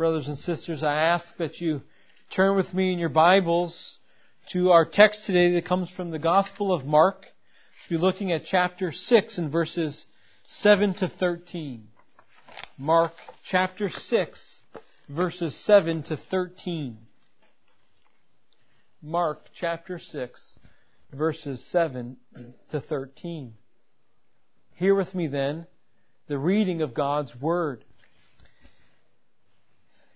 brothers and sisters, I ask that you turn with me in your Bibles to our text today that comes from the Gospel of Mark. We'll be looking at chapter 6 and verses 7 to 13. Mark chapter 6, verses 7 to 13. Mark chapter 6, verses 7 to 13. Hear with me then the reading of God's Word.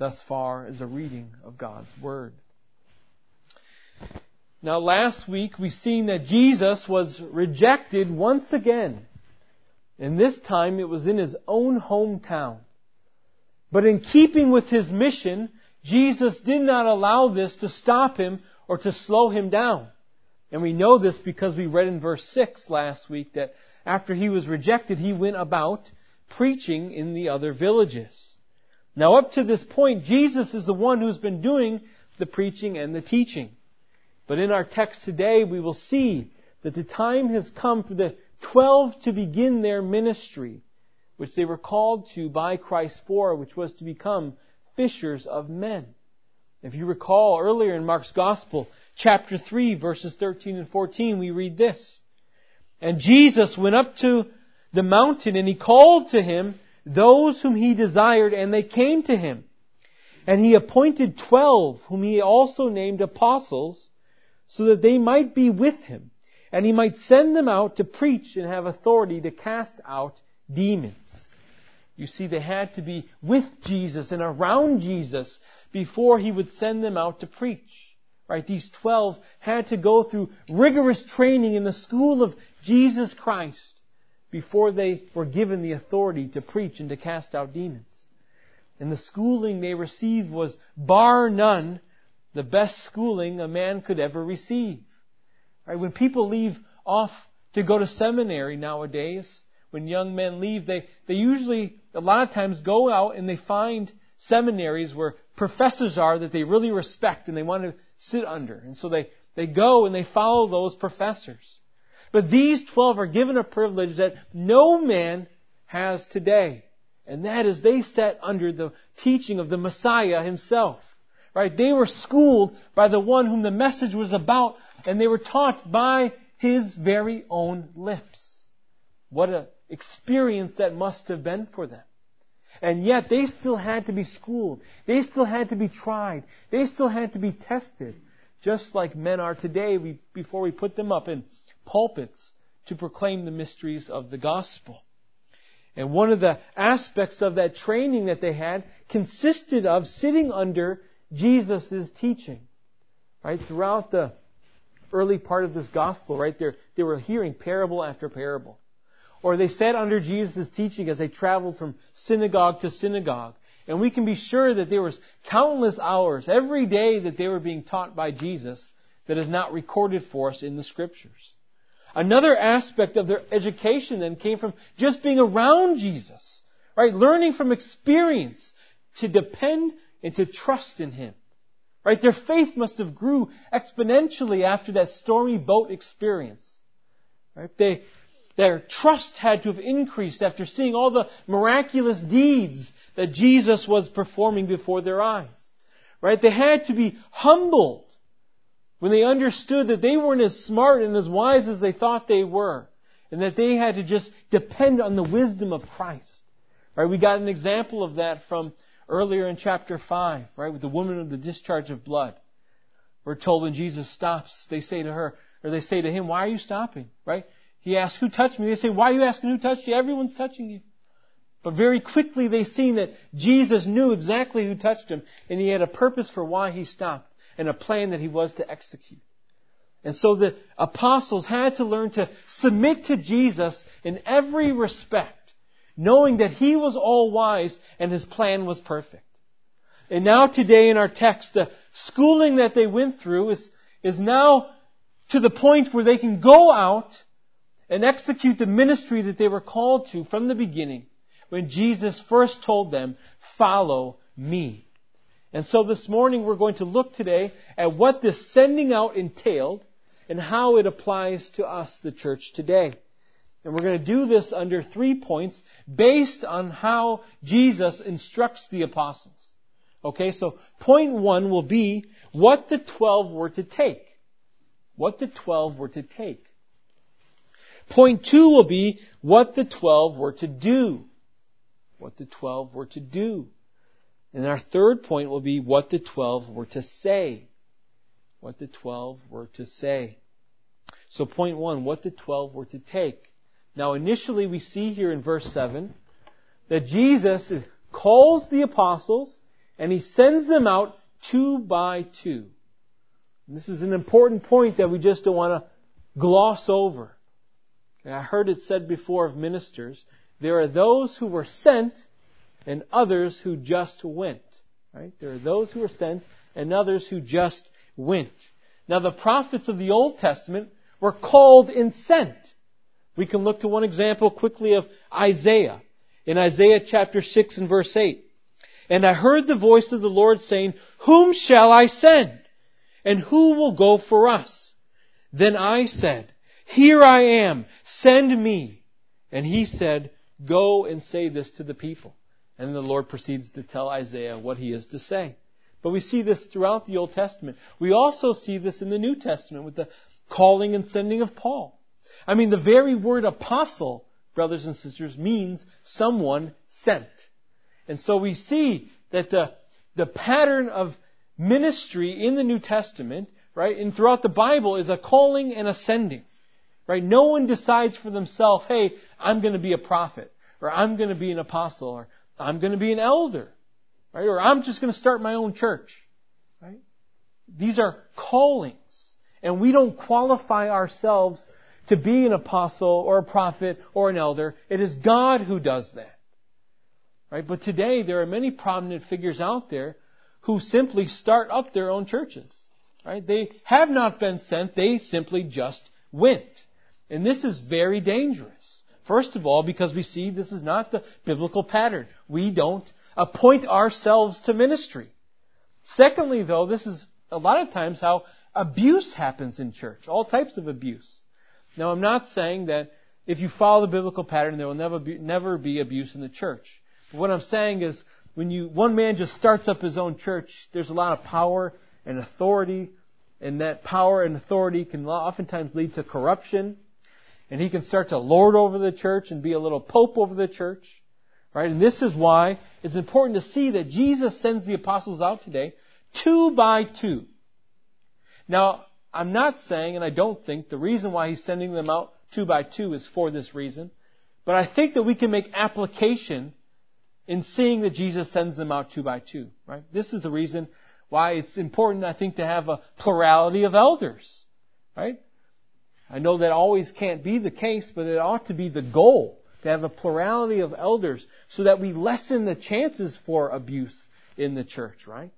Thus far is a reading of God's Word. Now last week we seen that Jesus was rejected once again. And this time it was in his own hometown. But in keeping with his mission, Jesus did not allow this to stop him or to slow him down. And we know this because we read in verse 6 last week that after he was rejected, he went about preaching in the other villages. Now up to this point, Jesus is the one who's been doing the preaching and the teaching. But in our text today, we will see that the time has come for the twelve to begin their ministry, which they were called to by Christ for, which was to become fishers of men. If you recall earlier in Mark's Gospel, chapter 3, verses 13 and 14, we read this. And Jesus went up to the mountain and he called to him those whom he desired and they came to him. And he appointed twelve whom he also named apostles so that they might be with him and he might send them out to preach and have authority to cast out demons. You see, they had to be with Jesus and around Jesus before he would send them out to preach. Right? These twelve had to go through rigorous training in the school of Jesus Christ before they were given the authority to preach and to cast out demons. And the schooling they received was, bar none, the best schooling a man could ever receive. Right? When people leave off to go to seminary nowadays, when young men leave, they, they usually, a lot of times, go out and they find seminaries where professors are that they really respect and they want to sit under. And so they, they go and they follow those professors. But these twelve are given a privilege that no man has today. And that is they sat under the teaching of the Messiah himself. Right? They were schooled by the one whom the message was about, and they were taught by his very own lips. What an experience that must have been for them. And yet they still had to be schooled. They still had to be tried. They still had to be tested. Just like men are today we, before we put them up in pulpits to proclaim the mysteries of the gospel. And one of the aspects of that training that they had consisted of sitting under Jesus' teaching. Right? Throughout the early part of this gospel, right, there, they were hearing parable after parable. Or they sat under Jesus' teaching as they traveled from synagogue to synagogue. And we can be sure that there was countless hours every day that they were being taught by Jesus that is not recorded for us in the scriptures. Another aspect of their education then came from just being around Jesus, right? Learning from experience to depend and to trust in Him. Right? Their faith must have grew exponentially after that stormy boat experience. Right? They, their trust had to have increased after seeing all the miraculous deeds that Jesus was performing before their eyes. Right? They had to be humbled when they understood that they weren't as smart and as wise as they thought they were. And that they had to just depend on the wisdom of Christ. Right? We got an example of that from earlier in chapter 5, right, with the woman of the discharge of blood. We're told when Jesus stops, they say to her, or they say to him, why are you stopping? Right? He asks, who touched me? They say, why are you asking who touched you? Everyone's touching you. But very quickly they seen that Jesus knew exactly who touched him, and he had a purpose for why he stopped, and a plan that he was to execute. And so the apostles had to learn to submit to Jesus in every respect, knowing that he was all wise and his plan was perfect. And now today in our text, the schooling that they went through is, is now to the point where they can go out and execute the ministry that they were called to from the beginning when Jesus first told them, follow me. And so this morning we're going to look today at what this sending out entailed and how it applies to us, the church today. And we're going to do this under three points based on how Jesus instructs the apostles. Okay, so point one will be what the twelve were to take. What the twelve were to take. Point two will be what the twelve were to do. What the twelve were to do. And our third point will be what the twelve were to say. What the twelve were to say. So point one, what the twelve were to take. Now initially we see here in verse 7 that Jesus calls the apostles and he sends them out two by two. And this is an important point that we just don't want to gloss over. I heard it said before of ministers, there are those who were sent and others who just went. Right? There are those who were sent and others who just went. Now the prophets of the Old Testament were called and sent. We can look to one example quickly of Isaiah. In Isaiah chapter 6 and verse 8. And I heard the voice of the Lord saying, Whom shall I send? And who will go for us? Then I said, Here I am, send me. And he said, Go and say this to the people. And the Lord proceeds to tell Isaiah what he is to say. But we see this throughout the Old Testament. We also see this in the New Testament with the calling and sending of Paul. I mean, the very word apostle, brothers and sisters, means someone sent. And so we see that the, the pattern of ministry in the New Testament, right, and throughout the Bible is a calling and a sending. Right? No one decides for themselves, hey, I'm going to be a prophet, or I'm going to be an apostle, or I'm going to be an elder, right? Or I'm just going to start my own church, right? These are callings. And we don't qualify ourselves to be an apostle or a prophet or an elder. It is God who does that. Right? But today there are many prominent figures out there who simply start up their own churches. Right? They have not been sent, they simply just went. And this is very dangerous. First of all, because we see this is not the biblical pattern. We don't appoint ourselves to ministry. Secondly, though, this is a lot of times how abuse happens in church, all types of abuse. Now, I'm not saying that if you follow the biblical pattern, there will never be, never be abuse in the church. But what I'm saying is, when you, one man just starts up his own church, there's a lot of power and authority, and that power and authority can oftentimes lead to corruption, and he can start to lord over the church and be a little pope over the church. Right? And this is why it's important to see that Jesus sends the apostles out today two by two. Now, I'm not saying, and I don't think, the reason why he's sending them out two by two is for this reason. But I think that we can make application in seeing that Jesus sends them out two by two, right? This is the reason why it's important, I think, to have a plurality of elders, right? I know that always can't be the case, but it ought to be the goal to have a plurality of elders so that we lessen the chances for abuse in the church, right?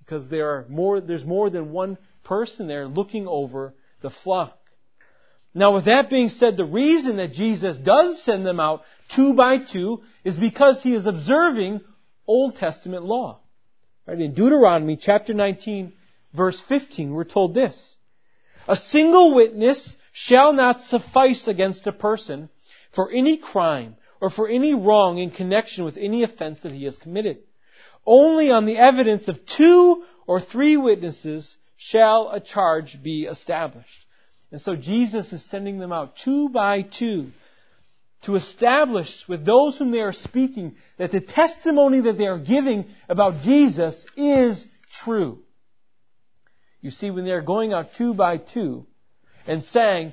Because there are more, there's more than one person there looking over the flock. Now with that being said, the reason that Jesus does send them out two by two is because he is observing Old Testament law. Right? In Deuteronomy chapter 19 verse 15 we're told this. A single witness shall not suffice against a person for any crime or for any wrong in connection with any offense that he has committed. Only on the evidence of two or three witnesses shall a charge be established. And so Jesus is sending them out two by two. to establish with those whom they are speaking that the testimony that they are giving about Jesus is true. You see, when they're going out two by two and saying,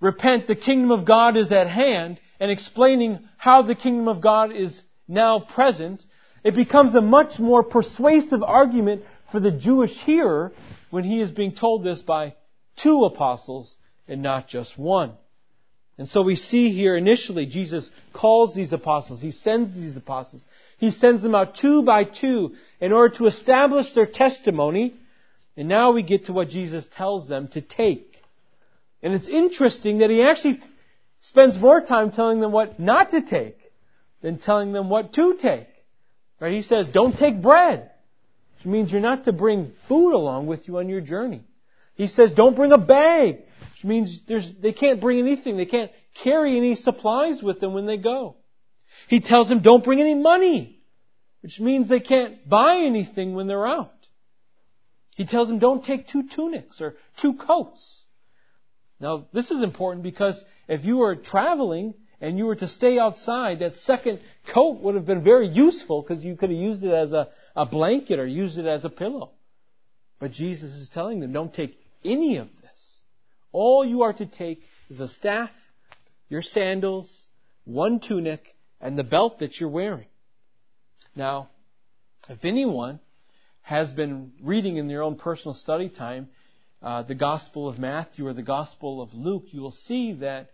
repent, the kingdom of God is at hand, and explaining how the kingdom of God is now present, it becomes a much more persuasive argument for the Jewish hearer when he is being told this by two apostles and not just one. And so we see here initially Jesus calls these apostles. He sends these apostles. He sends them out two by two in order to establish their testimony. And now we get to what Jesus tells them to take. And it's interesting that he actually spends more time telling them what not to take than telling them what to take. Right? He says, don't take bread. Which means you're not to bring food along with you on your journey. He says, don't bring a bag. Which means they can't bring anything. They can't carry any supplies with them when they go. He tells them, don't bring any money. Which means they can't buy anything when they're out. He tells them, don't take two tunics or two coats. Now, this is important because if you were traveling and you were to stay outside, that second coat would have been very useful because you could have used it as a, a blanket or used it as a pillow. But Jesus is telling them, don't take any of this. All you are to take is a staff, your sandals, one tunic, and the belt that you're wearing. Now, if anyone has been reading in their own personal study time uh, the Gospel of Matthew or the Gospel of Luke, you will see that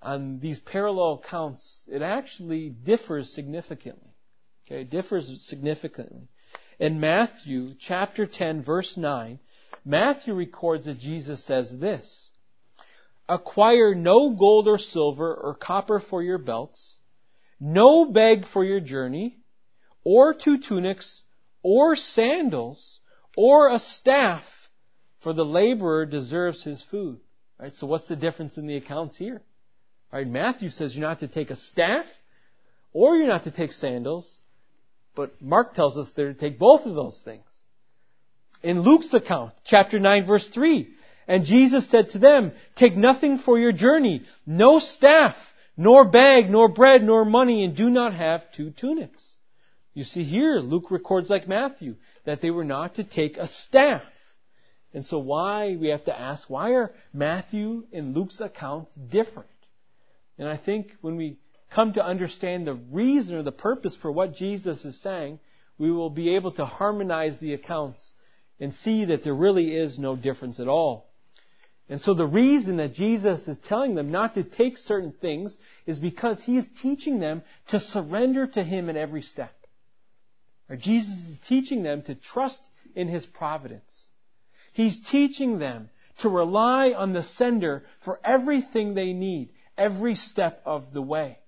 on these parallel accounts, it actually differs significantly. Okay, it differs significantly. In Matthew chapter 10 verse 9, Matthew records that Jesus says this, Acquire no gold or silver or copper for your belts, no bag for your journey, or two tunics, or sandals, or a staff, for the laborer deserves his food. Right? So what's the difference in the accounts here? Right? Matthew says you're not to take a staff or you're not to take sandals, but Mark tells us they're to take both of those things. In Luke's account, chapter 9 verse 3, and Jesus said to them, take nothing for your journey, no staff, nor bag, nor bread, nor money, and do not have two tunics. You see here, Luke records like Matthew, that they were not to take a staff. And so why, we have to ask, why are Matthew and Luke's accounts different? And I think when we come to understand the reason or the purpose for what Jesus is saying, we will be able to harmonize the accounts and see that there really is no difference at all. And so the reason that Jesus is telling them not to take certain things is because he is teaching them to surrender to him in every step. Or Jesus is teaching them to trust in his providence. He's teaching them to rely on the sender for everything they need, every step of the way.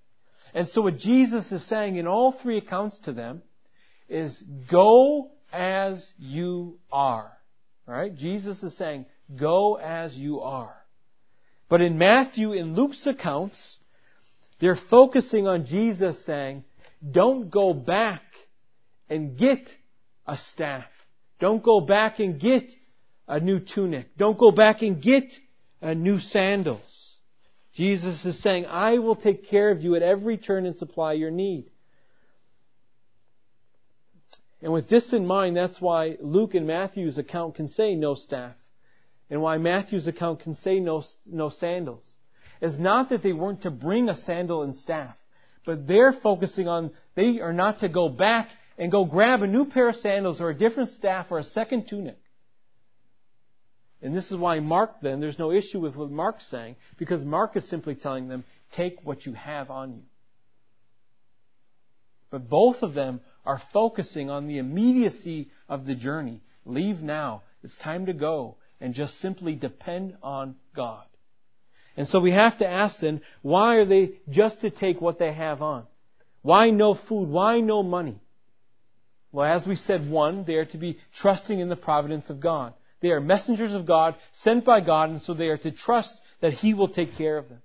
And so what Jesus is saying in all three accounts to them is go as you are. Right? Jesus is saying, go as you are. But in Matthew and Luke's accounts, they're focusing on Jesus saying, don't go back and get a staff. Don't go back and get a new tunic. Don't go back and get a new sandals. Jesus is saying, I will take care of you at every turn and supply your need. And with this in mind, that's why Luke and Matthew's account can say no staff. And why Matthew's account can say no, no sandals. It's not that they weren't to bring a sandal and staff, but they're focusing on, they are not to go back and go grab a new pair of sandals or a different staff or a second tunic. And this is why Mark then, there's no issue with what Mark's saying, because Mark is simply telling them, take what you have on you. But both of them are focusing on the immediacy of the journey. Leave now. It's time to go. And just simply depend on God. And so we have to ask then, why are they just to take what they have on? Why no food? Why no money? Well, as we said, one, they are to be trusting in the providence of God. They are messengers of God, sent by God, and so they are to trust that He will take care of them.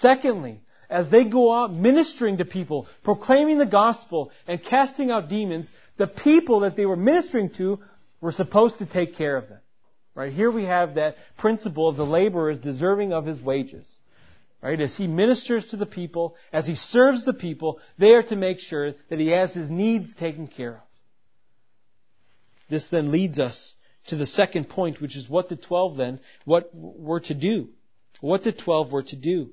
Secondly, as they go out ministering to people, proclaiming the gospel, and casting out demons, the people that they were ministering to were supposed to take care of them. Right? Here we have that principle of the laborer is deserving of his wages. Right? As he ministers to the people, as he serves the people, they are to make sure that he has his needs taken care of. This then leads us to the second point, which is what the twelve then, what were to do. What the twelve were to do.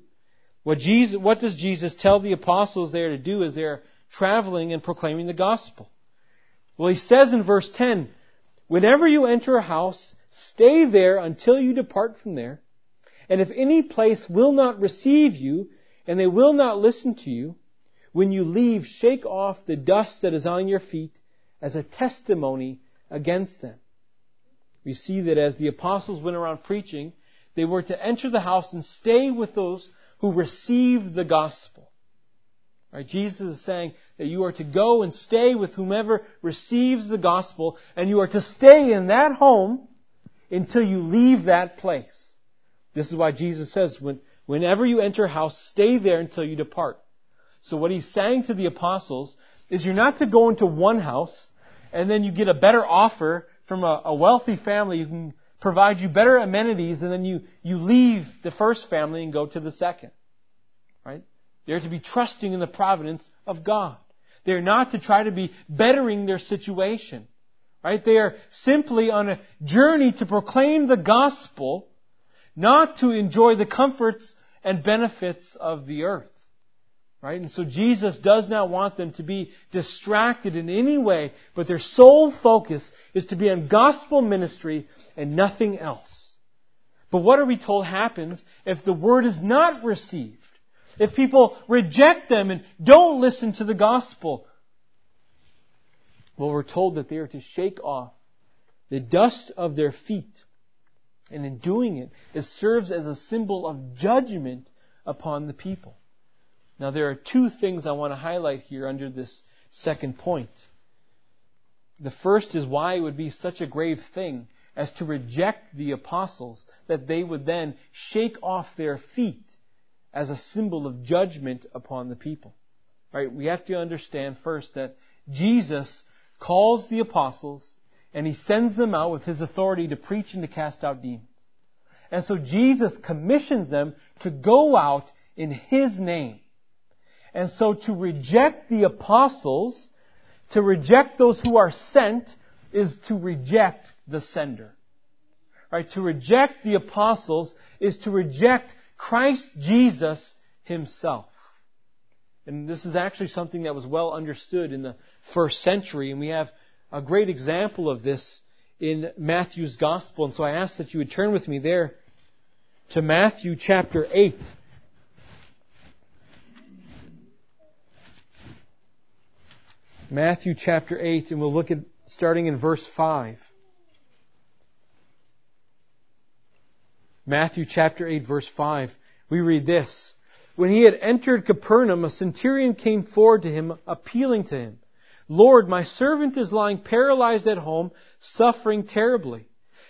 What Jesus, what does Jesus tell the apostles they are to do as they are traveling and proclaiming the gospel? Well, he says in verse 10, whenever you enter a house, stay there until you depart from there. And if any place will not receive you, and they will not listen to you, when you leave, shake off the dust that is on your feet as a testimony against them. We see that as the apostles went around preaching, they were to enter the house and stay with those who received the gospel. Right, Jesus is saying that you are to go and stay with whomever receives the gospel, and you are to stay in that home until you leave that place. This is why Jesus says, when, whenever you enter a house, stay there until you depart. So what he's saying to the apostles is you're not to go into one house and then you get a better offer from a, a wealthy family who can provide you better amenities and then you, you leave the first family and go to the second. Right? They're to be trusting in the providence of God. They're not to try to be bettering their situation. Right? They are simply on a journey to proclaim the gospel, not to enjoy the comforts and benefits of the earth. Right? And so Jesus does not want them to be distracted in any way, but their sole focus is to be on gospel ministry and nothing else. But what are we told happens if the word is not received? If people reject them and don't listen to the gospel? Well, we're told that they are to shake off the dust of their feet. And in doing it, it serves as a symbol of judgment upon the people. Now, there are two things I want to highlight here under this second point. The first is why it would be such a grave thing as to reject the apostles, that they would then shake off their feet as a symbol of judgment upon the people. Right? We have to understand first that Jesus calls the apostles and he sends them out with his authority to preach and to cast out demons. And so Jesus commissions them to go out in his name. And so to reject the apostles, to reject those who are sent, is to reject the sender. Right? To reject the apostles is to reject Christ Jesus himself. And this is actually something that was well understood in the first century, and we have a great example of this in Matthew's Gospel. And so I ask that you would turn with me there to Matthew chapter 8. Matthew chapter 8, and we'll look at starting in verse 5. Matthew chapter 8, verse 5. We read this. When he had entered Capernaum, a centurion came forward to him, appealing to him. Lord, my servant is lying paralyzed at home, suffering terribly.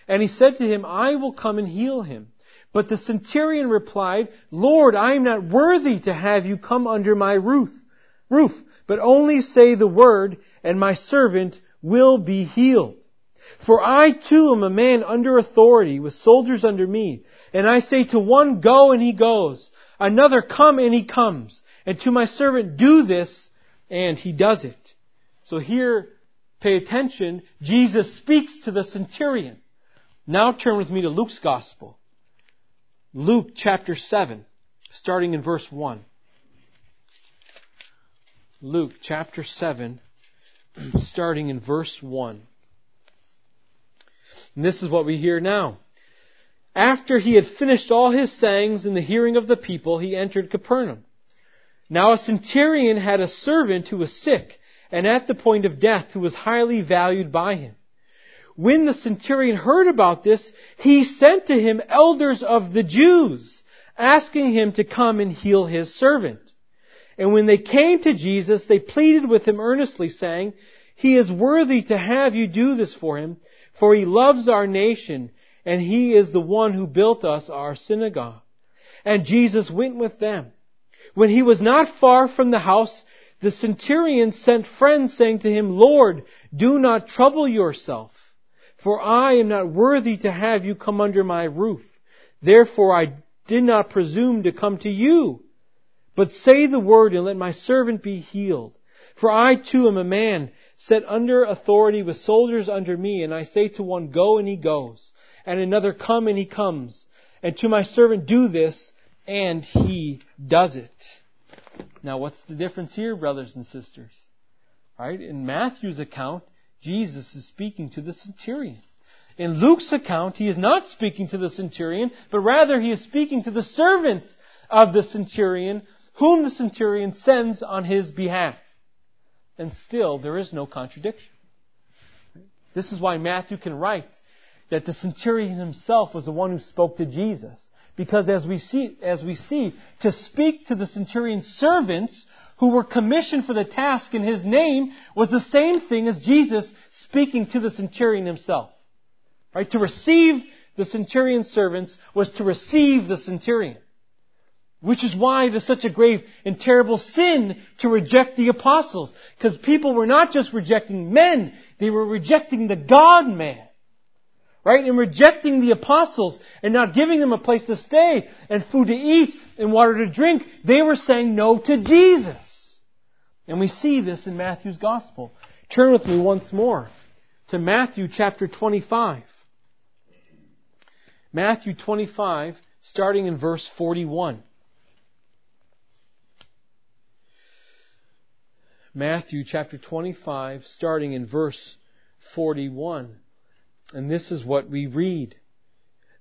And he said to him, I will come and heal him. But the centurion replied, Lord, I am not worthy to have you come under my roof. Roof but only say the word, and my servant will be healed. For I too am a man under authority, with soldiers under me. And I say to one, go, and he goes. Another, come, and he comes. And to my servant, do this, and he does it. So here, pay attention, Jesus speaks to the centurion. Now turn with me to Luke's Gospel. Luke chapter 7, starting in verse 1. Luke chapter 7, starting in verse 1. And this is what we hear now. After he had finished all his sayings in the hearing of the people, he entered Capernaum. Now a centurion had a servant who was sick and at the point of death who was highly valued by him. When the centurion heard about this, he sent to him elders of the Jews, asking him to come and heal his servant. And when they came to Jesus, they pleaded with him earnestly, saying, He is worthy to have you do this for him, for he loves our nation, and he is the one who built us our synagogue. And Jesus went with them. When he was not far from the house, the centurion sent friends saying to him, Lord, do not trouble yourself, for I am not worthy to have you come under my roof. Therefore I did not presume to come to you. But say the word and let my servant be healed. For I too am a man set under authority with soldiers under me, and I say to one, go and he goes, and another, come and he comes, and to my servant, do this, and he does it. Now what's the difference here, brothers and sisters? Right? In Matthew's account, Jesus is speaking to the centurion. In Luke's account, he is not speaking to the centurion, but rather he is speaking to the servants of the centurion, whom the centurion sends on his behalf. And still, there is no contradiction. This is why Matthew can write that the centurion himself was the one who spoke to Jesus. Because as we see, as we see, to speak to the centurion's servants who were commissioned for the task in his name was the same thing as Jesus speaking to the centurion himself. Right? To receive the centurion's servants was to receive the centurion. Which is why it is such a grave and terrible sin to reject the apostles. Because people were not just rejecting men, they were rejecting the God man. Right? And rejecting the apostles and not giving them a place to stay and food to eat and water to drink, they were saying no to Jesus. And we see this in Matthew's gospel. Turn with me once more to Matthew chapter 25. Matthew 25, starting in verse 41. Matthew chapter 25, starting in verse 41. And this is what we read.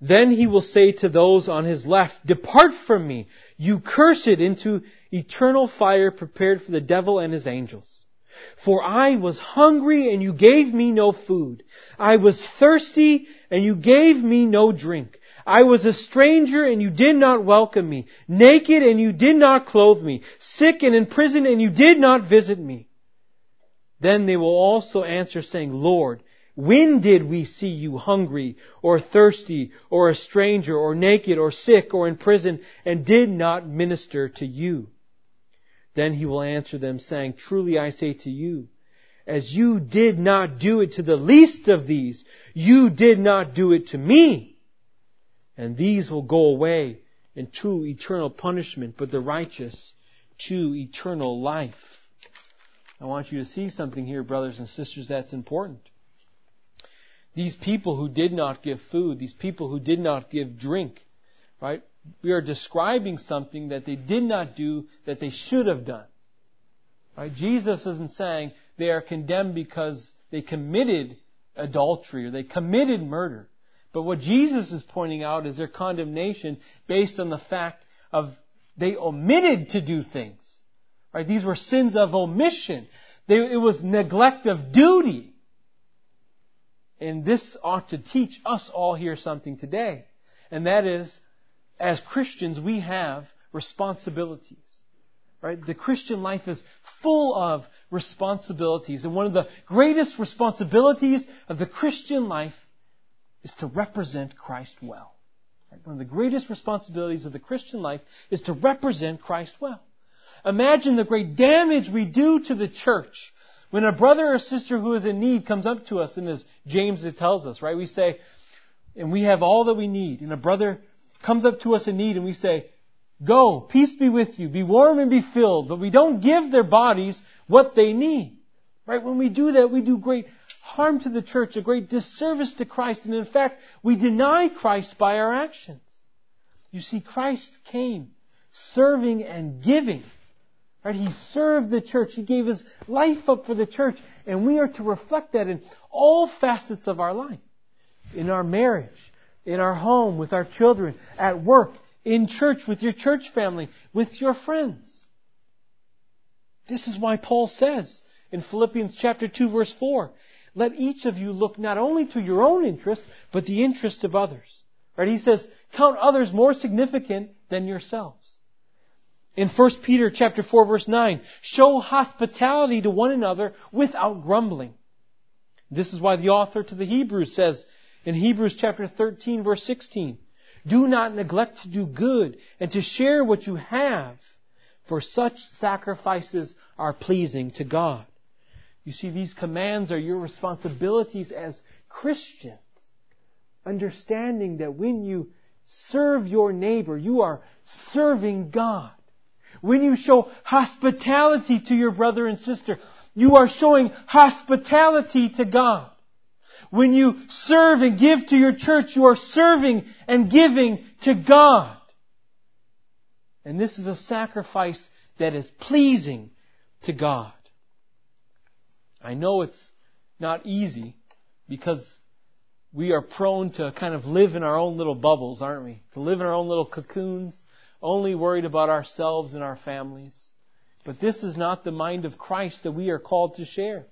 Then he will say to those on his left, Depart from me, you cursed, into eternal fire prepared for the devil and his angels. For I was hungry and you gave me no food. I was thirsty and you gave me no drink. I was a stranger and you did not welcome me, naked and you did not clothe me, sick and in prison and you did not visit me. Then they will also answer saying, Lord, when did we see you hungry or thirsty or a stranger or naked or sick or in prison and did not minister to you? Then he will answer them saying, Truly I say to you, as you did not do it to the least of these, you did not do it to me and these will go away into eternal punishment, but the righteous to eternal life. I want you to see something here, brothers and sisters, that's important. These people who did not give food, these people who did not give drink, right? We are describing something that they did not do that they should have done. Right? Jesus isn't saying they are condemned because they committed adultery or they committed murder. But what Jesus is pointing out is their condemnation based on the fact of they omitted to do things. Right? These were sins of omission. They, it was neglect of duty. And this ought to teach us all here something today. And that is, as Christians, we have responsibilities. Right? The Christian life is full of responsibilities. And one of the greatest responsibilities of the Christian life is to represent Christ well. One of the greatest responsibilities of the Christian life is to represent Christ well. Imagine the great damage we do to the church when a brother or sister who is in need comes up to us, and as James it tells us, right, we say, and we have all that we need, and a brother comes up to us in need, and we say, Go, peace be with you, be warm and be filled, but we don't give their bodies what they need. Right? When we do that, we do great harm to the church, a great disservice to Christ, and in fact, we deny Christ by our actions. You see, Christ came serving and giving. Right? He served the church. He gave his life up for the church, and we are to reflect that in all facets of our life. In our marriage, in our home, with our children, at work, in church, with your church family, with your friends. This is why Paul says in Philippians chapter 2 verse 4, let each of you look not only to your own interest, but the interest of others. Right? He says, count others more significant than yourselves. In 1 Peter chapter 4 verse 9, show hospitality to one another without grumbling. This is why the author to the Hebrews says in Hebrews chapter 13 verse 16, do not neglect to do good and to share what you have, for such sacrifices are pleasing to God. You see, these commands are your responsibilities as Christians. Understanding that when you serve your neighbor, you are serving God. When you show hospitality to your brother and sister, you are showing hospitality to God. When you serve and give to your church, you are serving and giving to God. And this is a sacrifice that is pleasing to God. I know it's not easy because we are prone to kind of live in our own little bubbles, aren't we? To live in our own little cocoons, only worried about ourselves and our families. But this is not the mind of Christ that we are called to share.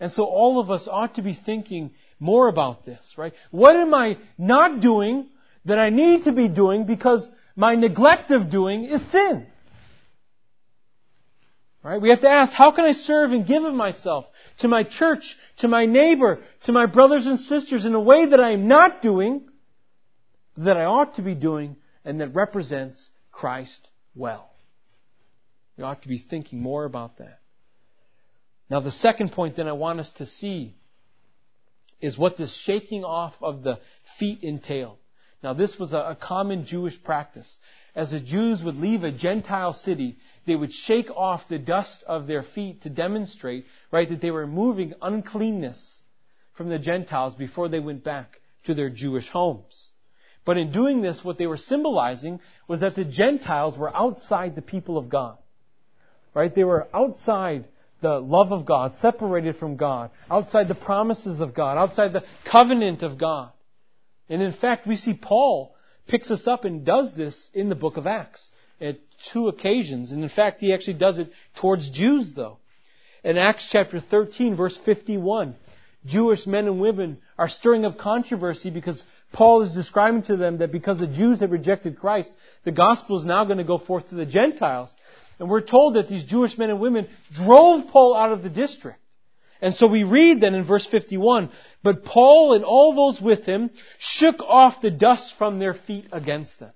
And so all of us ought to be thinking more about this, right? What am I not doing that I need to be doing because my neglect of doing is sin? Right? We have to ask, how can I serve and give of myself to my church, to my neighbor, to my brothers and sisters in a way that I am not doing, that I ought to be doing, and that represents Christ well? We ought to be thinking more about that. Now the second point that I want us to see is what this shaking off of the feet entailed. Now this was a, common Jewish practice. As the Jews would leave a Gentile city, they would shake off the dust of their feet to demonstrate, right, that they were removing uncleanness from the Gentiles before they went back to their Jewish homes. But in doing this, what they were symbolizing was that the Gentiles were outside the people of God. Right? They were outside the love of God, separated from God, outside the promises of God, outside the covenant of God. And in fact, we see Paul picks us up and does this in the book of Acts at two occasions. And in fact, he actually does it towards Jews though. In Acts chapter 13 verse 51, Jewish men and women are stirring up controversy because Paul is describing to them that because the Jews have rejected Christ, the gospel is now going to go forth to the Gentiles. And we're told that these Jewish men and women drove Paul out of the district. And so we read then in verse 51, but Paul and all those with him shook off the dust from their feet against them.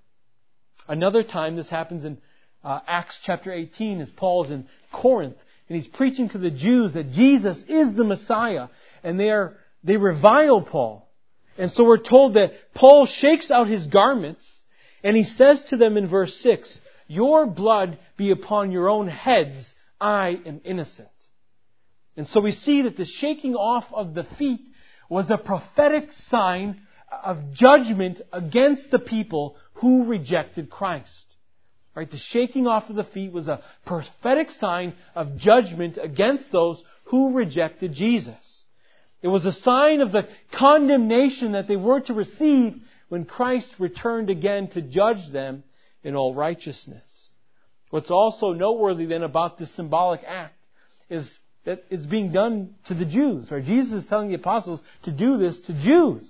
Another time this happens in uh, Acts chapter 18 as Paul's in Corinth and he's preaching to the Jews that Jesus is the Messiah and they are, they revile Paul. And so we're told that Paul shakes out his garments and he says to them in verse 6, your blood be upon your own heads. I am innocent. And so we see that the shaking off of the feet was a prophetic sign of judgment against the people who rejected Christ. Right? The shaking off of the feet was a prophetic sign of judgment against those who rejected Jesus. It was a sign of the condemnation that they were to receive when Christ returned again to judge them in all righteousness. What's also noteworthy then about this symbolic act is that it's being done to the Jews, right? Jesus is telling the apostles to do this to Jews.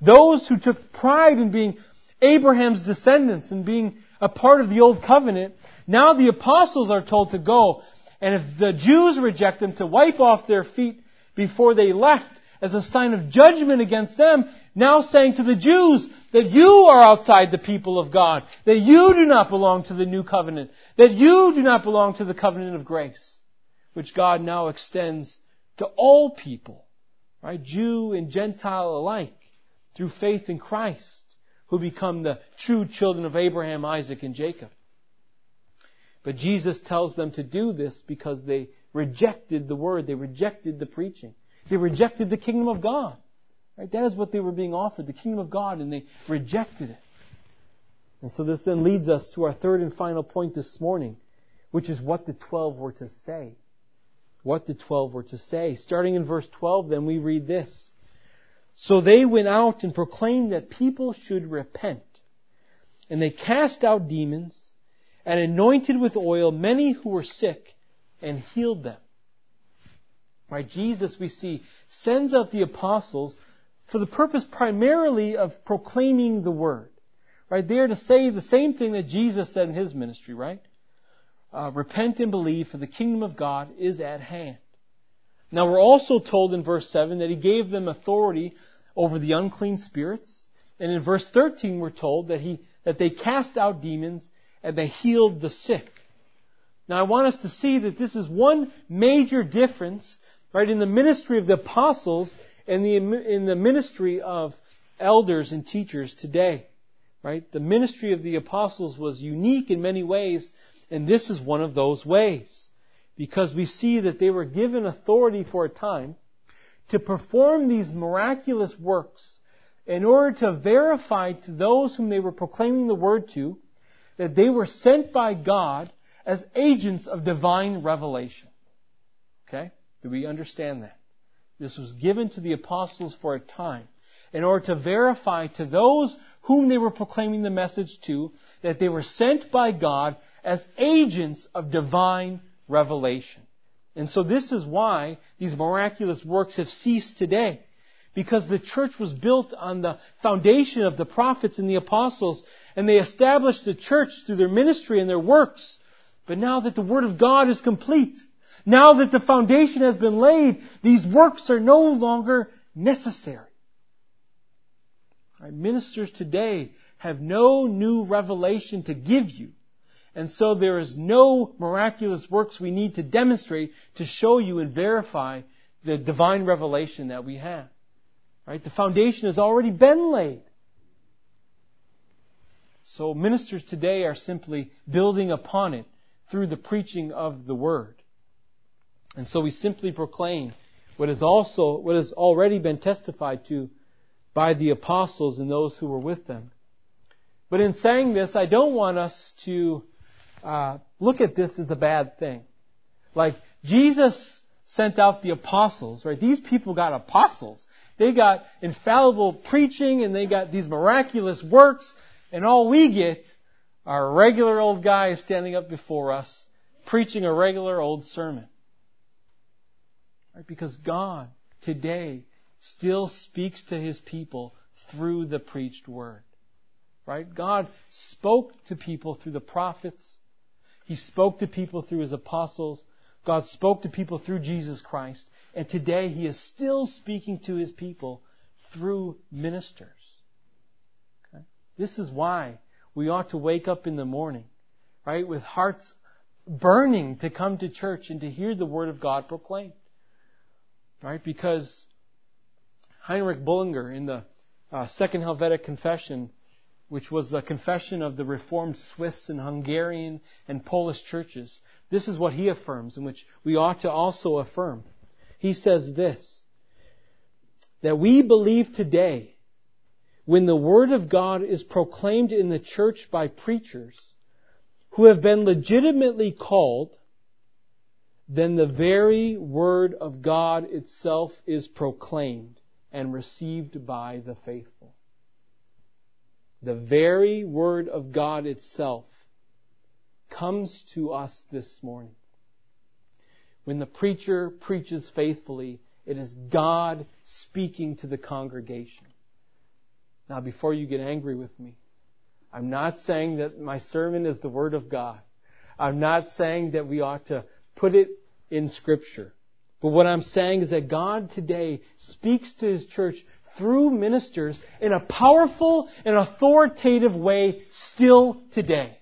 Those who took pride in being Abraham's descendants and being a part of the old covenant, now the apostles are told to go. And if the Jews reject them, to wipe off their feet before they left as a sign of judgment against them, now saying to the Jews that you are outside the people of God, that you do not belong to the new covenant, that you do not belong to the covenant of grace, which God now extends to all people, right? Jew and Gentile alike, through faith in Christ, who become the true children of Abraham, Isaac, and Jacob. But Jesus tells them to do this because they rejected the word, they rejected the preaching, they rejected the kingdom of God. Right? That is what they were being offered, the kingdom of God, and they rejected it. And so this then leads us to our third and final point this morning, which is what the twelve were to say. What the twelve were to say. Starting in verse 12, then we read this. So they went out and proclaimed that people should repent. And they cast out demons and anointed with oil many who were sick and healed them. Right? Jesus, we see, sends out the apostles for the purpose primarily of proclaiming the word. Right? They are to say the same thing that Jesus said in his ministry, right? Uh, repent and believe, for the kingdom of God is at hand. Now we're also told in verse 7 that he gave them authority over the unclean spirits. And in verse 13 we're told that he, that they cast out demons and they healed the sick. Now I want us to see that this is one major difference, right, in the ministry of the apostles and the, in the ministry of elders and teachers today. Right? The ministry of the apostles was unique in many ways, and this is one of those ways. Because we see that they were given authority for a time to perform these miraculous works in order to verify to those whom they were proclaiming the word to that they were sent by God as agents of divine revelation. Okay? Do we understand that? This was given to the apostles for a time in order to verify to those whom they were proclaiming the message to that they were sent by God as agents of divine revelation. And so this is why these miraculous works have ceased today. Because the church was built on the foundation of the prophets and the apostles, and they established the church through their ministry and their works. But now that the Word of God is complete, now that the foundation has been laid, these works are no longer necessary. Right? Ministers today have no new revelation to give you. And so there is no miraculous works we need to demonstrate to show you and verify the divine revelation that we have. Right? The foundation has already been laid. So ministers today are simply building upon it through the preaching of the word. And so we simply proclaim what is also what has already been testified to by the apostles and those who were with them. But in saying this, I don't want us to uh, look at this as a bad thing. Like Jesus sent out the apostles, right? These people got apostles. They got infallible preaching and they got these miraculous works, and all we get are regular old guys standing up before us preaching a regular old sermon. Right? Because God today still speaks to his people through the preached word. Right? God spoke to people through the prophets. He spoke to people through his apostles. God spoke to people through Jesus Christ. And today he is still speaking to his people through ministers. Okay? This is why we ought to wake up in the morning, right, with hearts burning to come to church and to hear the word of God proclaimed. Right? Because Heinrich Bullinger in the uh, Second Helvetic Confession, which was the confession of the Reformed Swiss and Hungarian and Polish churches. This is what he affirms, and which we ought to also affirm. He says this, that we believe today, when the Word of God is proclaimed in the church by preachers who have been legitimately called, then the very Word of God itself is proclaimed and received by the faithful. The very Word of God itself comes to us this morning. When the preacher preaches faithfully, it is God speaking to the congregation. Now, before you get angry with me, I'm not saying that my sermon is the Word of God. I'm not saying that we ought to put it in Scripture. But what I'm saying is that God today speaks to His church through ministers in a powerful and authoritative way still today.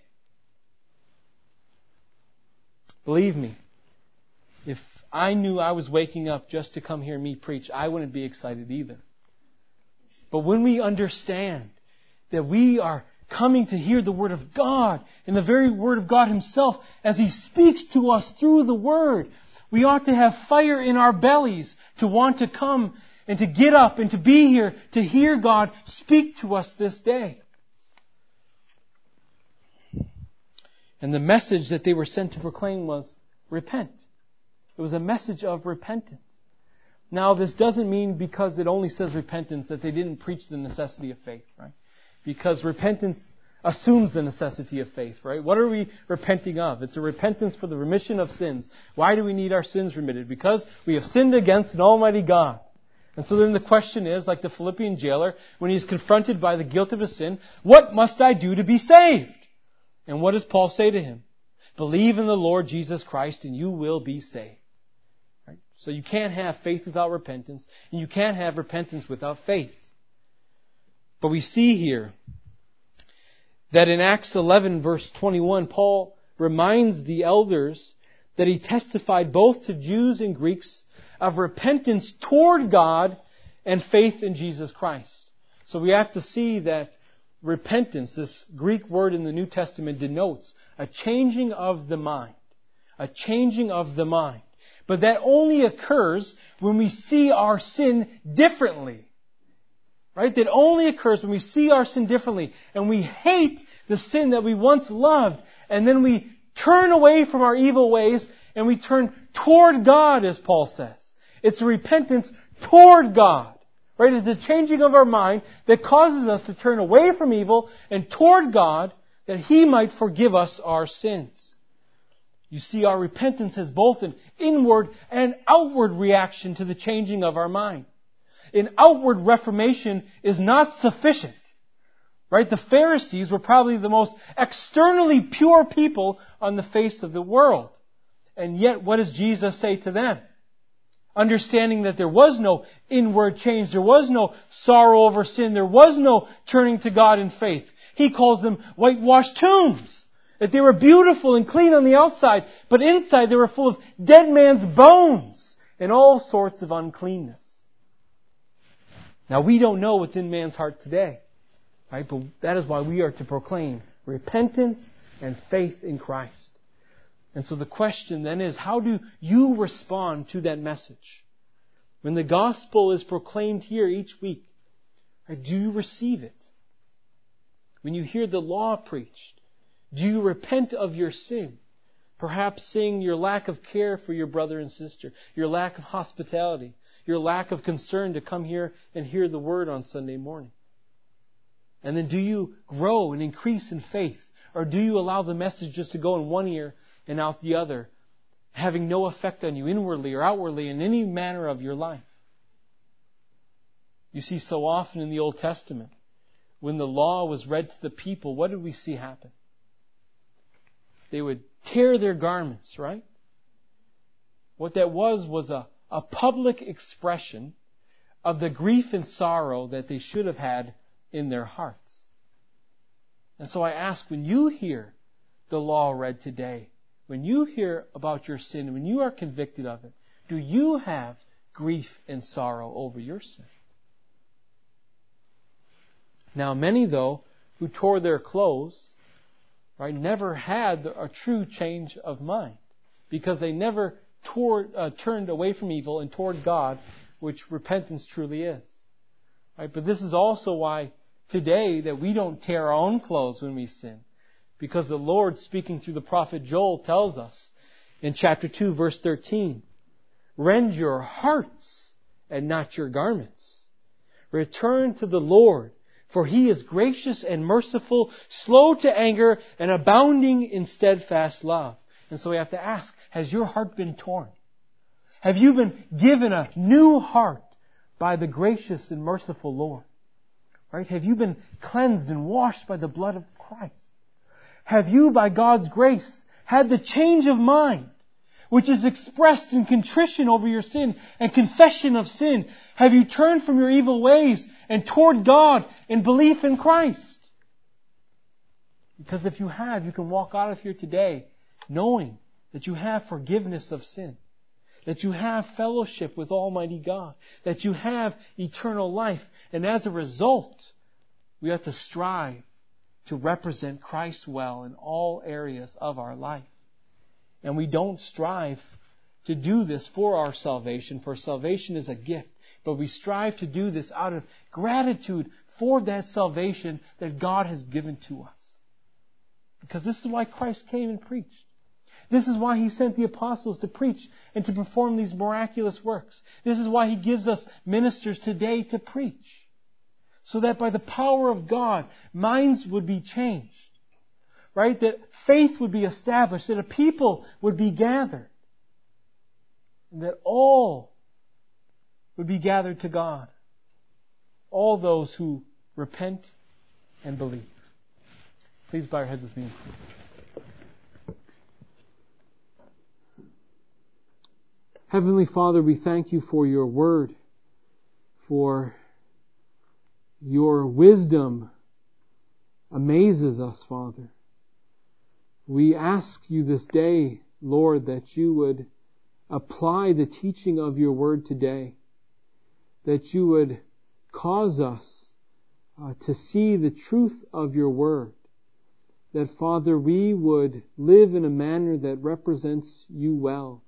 Believe me, if I knew I was waking up just to come hear me preach, I wouldn't be excited either. But when we understand that we are coming to hear the Word of God and the very Word of God Himself as He speaks to us through the Word, we ought to have fire in our bellies to want to come and to get up and to be here to hear God speak to us this day. And the message that they were sent to proclaim was repent. It was a message of repentance. Now, this doesn't mean because it only says repentance that they didn't preach the necessity of faith, right? Because repentance assumes the necessity of faith, right? What are we repenting of? It's a repentance for the remission of sins. Why do we need our sins remitted? Because we have sinned against an almighty God. And so then the question is, like the Philippian jailer, when he's confronted by the guilt of his sin, what must I do to be saved? And what does Paul say to him? Believe in the Lord Jesus Christ and you will be saved. Right? So you can't have faith without repentance, and you can't have repentance without faith. But we see here that in Acts 11 verse 21, Paul reminds the elders that he testified both to Jews and Greeks of repentance toward God and faith in Jesus Christ. So we have to see that repentance, this Greek word in the New Testament denotes a changing of the mind. A changing of the mind. But that only occurs when we see our sin differently. Right? That only occurs when we see our sin differently and we hate the sin that we once loved and then we turn away from our evil ways and we turn toward God as Paul says. It's repentance toward God. Right? It's a changing of our mind that causes us to turn away from evil and toward God that He might forgive us our sins. You see, our repentance has both an inward and outward reaction to the changing of our mind. An outward reformation is not sufficient. Right? The Pharisees were probably the most externally pure people on the face of the world. And yet, what does Jesus say to them? Understanding that there was no inward change, there was no sorrow over sin, there was no turning to God in faith. He calls them whitewashed tombs. That they were beautiful and clean on the outside, but inside they were full of dead man's bones and all sorts of uncleanness. Now we don't know what's in man's heart today. Right? But that is why we are to proclaim repentance and faith in Christ. And so the question then is, how do you respond to that message? When the gospel is proclaimed here each week, do you receive it? When you hear the law preached, do you repent of your sin? Perhaps seeing your lack of care for your brother and sister, your lack of hospitality, your lack of concern to come here and hear the word on Sunday morning. And then do you grow and increase in faith? Or do you allow the message just to go in one ear and out the other, having no effect on you inwardly or outwardly in any manner of your life. You see, so often in the Old Testament, when the law was read to the people, what did we see happen? They would tear their garments, right? What that was was a, a public expression of the grief and sorrow that they should have had in their hearts. And so I ask, when you hear the law read today, when you hear about your sin, when you are convicted of it, do you have grief and sorrow over your sin? Now, many, though, who tore their clothes, right, never had a true change of mind because they never toward, uh, turned away from evil and toward God, which repentance truly is. Right? But this is also why today that we don't tear our own clothes when we sin. Because the Lord, speaking through the prophet Joel, tells us in chapter 2, verse 13, Rend your hearts and not your garments. Return to the Lord, for he is gracious and merciful, slow to anger, and abounding in steadfast love. And so we have to ask, has your heart been torn? Have you been given a new heart by the gracious and merciful Lord? Right? Have you been cleansed and washed by the blood of Christ? Have you, by God's grace, had the change of mind, which is expressed in contrition over your sin and confession of sin? Have you turned from your evil ways and toward God in belief in Christ? Because if you have, you can walk out of here today knowing that you have forgiveness of sin, that you have fellowship with Almighty God, that you have eternal life, and as a result, we have to strive to represent Christ well in all areas of our life. And we don't strive to do this for our salvation, for salvation is a gift, but we strive to do this out of gratitude for that salvation that God has given to us. Because this is why Christ came and preached. This is why He sent the apostles to preach and to perform these miraculous works. This is why He gives us ministers today to preach so that by the power of God, minds would be changed. Right? That faith would be established, that a people would be gathered. And that all would be gathered to God. All those who repent and believe. Please bow your heads with me. Heavenly Father, we thank you for your word, for your wisdom amazes us, Father. We ask you this day, Lord, that you would apply the teaching of your word today, that you would cause us uh, to see the truth of your word. That, Father, we would live in a manner that represents you well.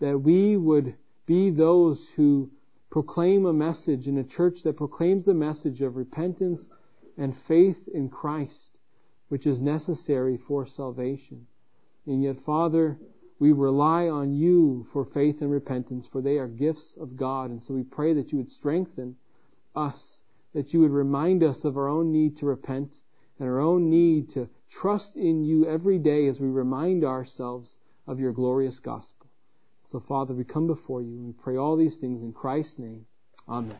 That we would be those who proclaim a message in a church that proclaims the message of repentance and faith in Christ, which is necessary for salvation. And yet, Father, we rely on you for faith and repentance, for they are gifts of God. And so we pray that you would strengthen us, that you would remind us of our own need to repent and our own need to trust in you every day as we remind ourselves of your glorious gospel. So, Father, we come before you and we pray all these things in Christ's name. Amen.